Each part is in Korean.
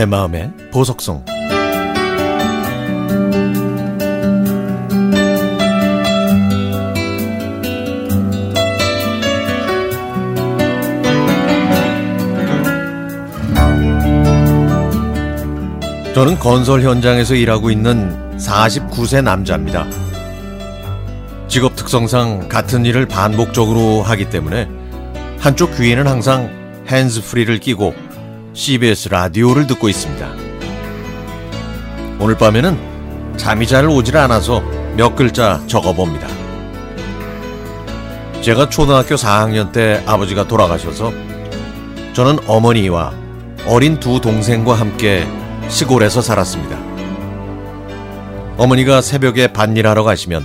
내 마음의 보석성 저는 건설 현장에서 일하고 있는 49세 남자입니다. 직업 특성상 같은 일을 반복적으로 하기 때문에 한쪽 귀에는 항상 핸즈프리를 끼고 CBS 라디오를 듣고 있습니다. 오늘 밤에는 잠이 잘 오질 않아서 몇 글자 적어봅니다. 제가 초등학교 4학년 때 아버지가 돌아가셔서 저는 어머니와 어린 두 동생과 함께 시골에서 살았습니다. 어머니가 새벽에 밭일하러 가시면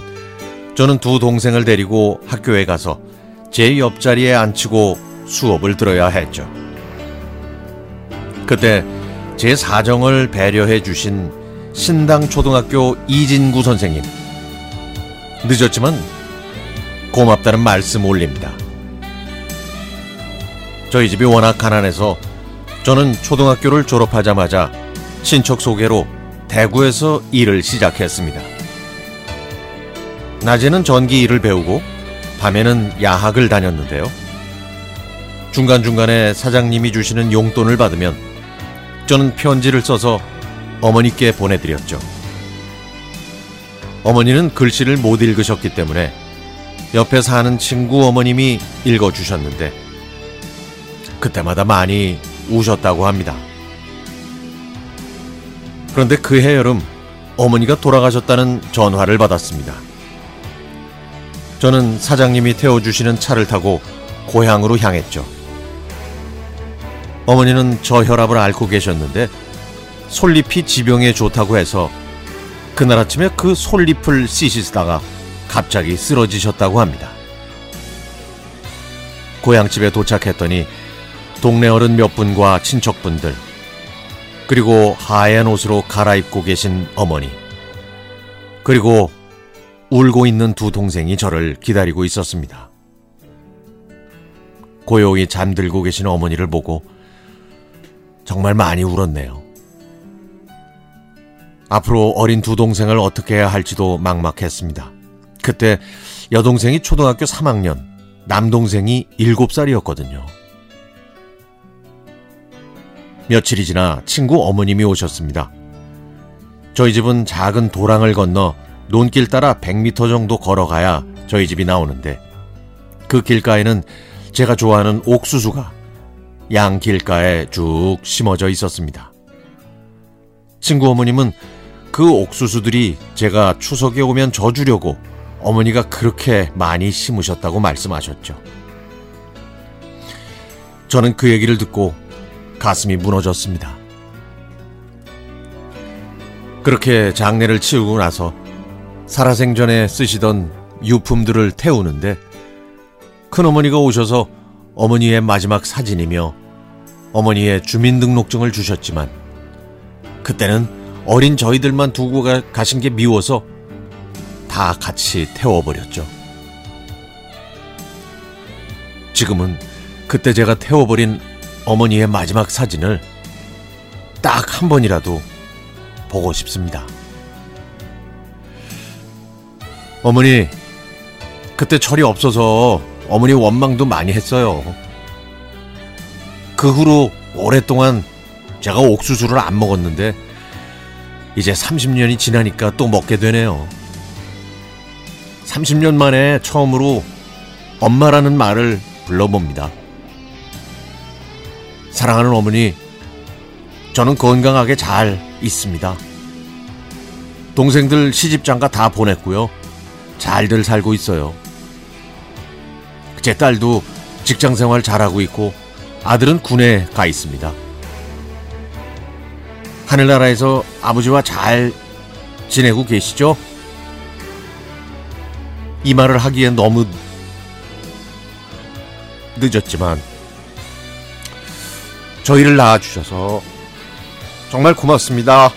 저는 두 동생을 데리고 학교에 가서 제 옆자리에 앉히고 수업을 들어야 했죠. 그때 제 사정을 배려해 주신 신당 초등학교 이진구 선생님. 늦었지만 고맙다는 말씀 올립니다. 저희 집이 워낙 가난해서 저는 초등학교를 졸업하자마자 친척 소개로 대구에서 일을 시작했습니다. 낮에는 전기 일을 배우고 밤에는 야학을 다녔는데요. 중간중간에 사장님이 주시는 용돈을 받으면 저는 편지를 써서 어머니께 보내드렸죠. 어머니는 글씨를 못 읽으셨기 때문에 옆에 사는 친구 어머님이 읽어주셨는데 그때마다 많이 우셨다고 합니다. 그런데 그해 여름 어머니가 돌아가셨다는 전화를 받았습니다. 저는 사장님이 태워주시는 차를 타고 고향으로 향했죠. 어머니는 저혈압을 앓고 계셨는데 솔잎이 지병에 좋다고 해서 그날 아침에 그 솔잎을 씻으시다가 갑자기 쓰러지셨다고 합니다. 고향집에 도착했더니 동네 어른 몇 분과 친척분들 그리고 하얀 옷으로 갈아입고 계신 어머니 그리고 울고 있는 두 동생이 저를 기다리고 있었습니다. 고요히 잠들고 계신 어머니를 보고 정말 많이 울었네요. 앞으로 어린 두 동생을 어떻게 해야 할지도 막막했습니다. 그때 여동생이 초등학교 3학년, 남동생이 7살이었거든요. 며칠이 지나 친구 어머님이 오셨습니다. 저희 집은 작은 도랑을 건너 논길 따라 100m 정도 걸어가야 저희 집이 나오는데 그 길가에는 제가 좋아하는 옥수수가 양 길가에 쭉 심어져 있었습니다. 친구 어머님은 그 옥수수들이 제가 추석에 오면 져주려고 어머니가 그렇게 많이 심으셨다고 말씀하셨죠. 저는 그 얘기를 듣고 가슴이 무너졌습니다. 그렇게 장례를 치우고 나서 살아생전에 쓰시던 유품들을 태우는데 큰어머니가 오셔서 어머니의 마지막 사진이며 어머니의 주민등록증을 주셨지만 그때는 어린 저희들만 두고 가, 가신 게 미워서 다 같이 태워버렸죠. 지금은 그때 제가 태워버린 어머니의 마지막 사진을 딱 한 번이라도 보고 싶습니다. 어머니, 그때 철이 없어서 어머니 원망도 많이 했어요. 그 후로 오랫동안 제가 옥수수를 안 먹었는데 이제 30년이 지나니까 또 먹게 되네요. 30년 만에 처음으로 엄마라는 말을 불러봅니다. 사랑하는 어머니, 저는 건강하게 잘 있습니다. 동생들 시집장가 다 보냈고요. 잘들 살고 있어요. 제 딸도 직장 생활 잘하고 있고 아들은 군에 가 있습니다. 하늘나라에서 아버지와 잘 지내고 계시죠? 이 말을 하기엔 너무 늦었지만 저희를 낳아주셔서 정말 고맙습니다.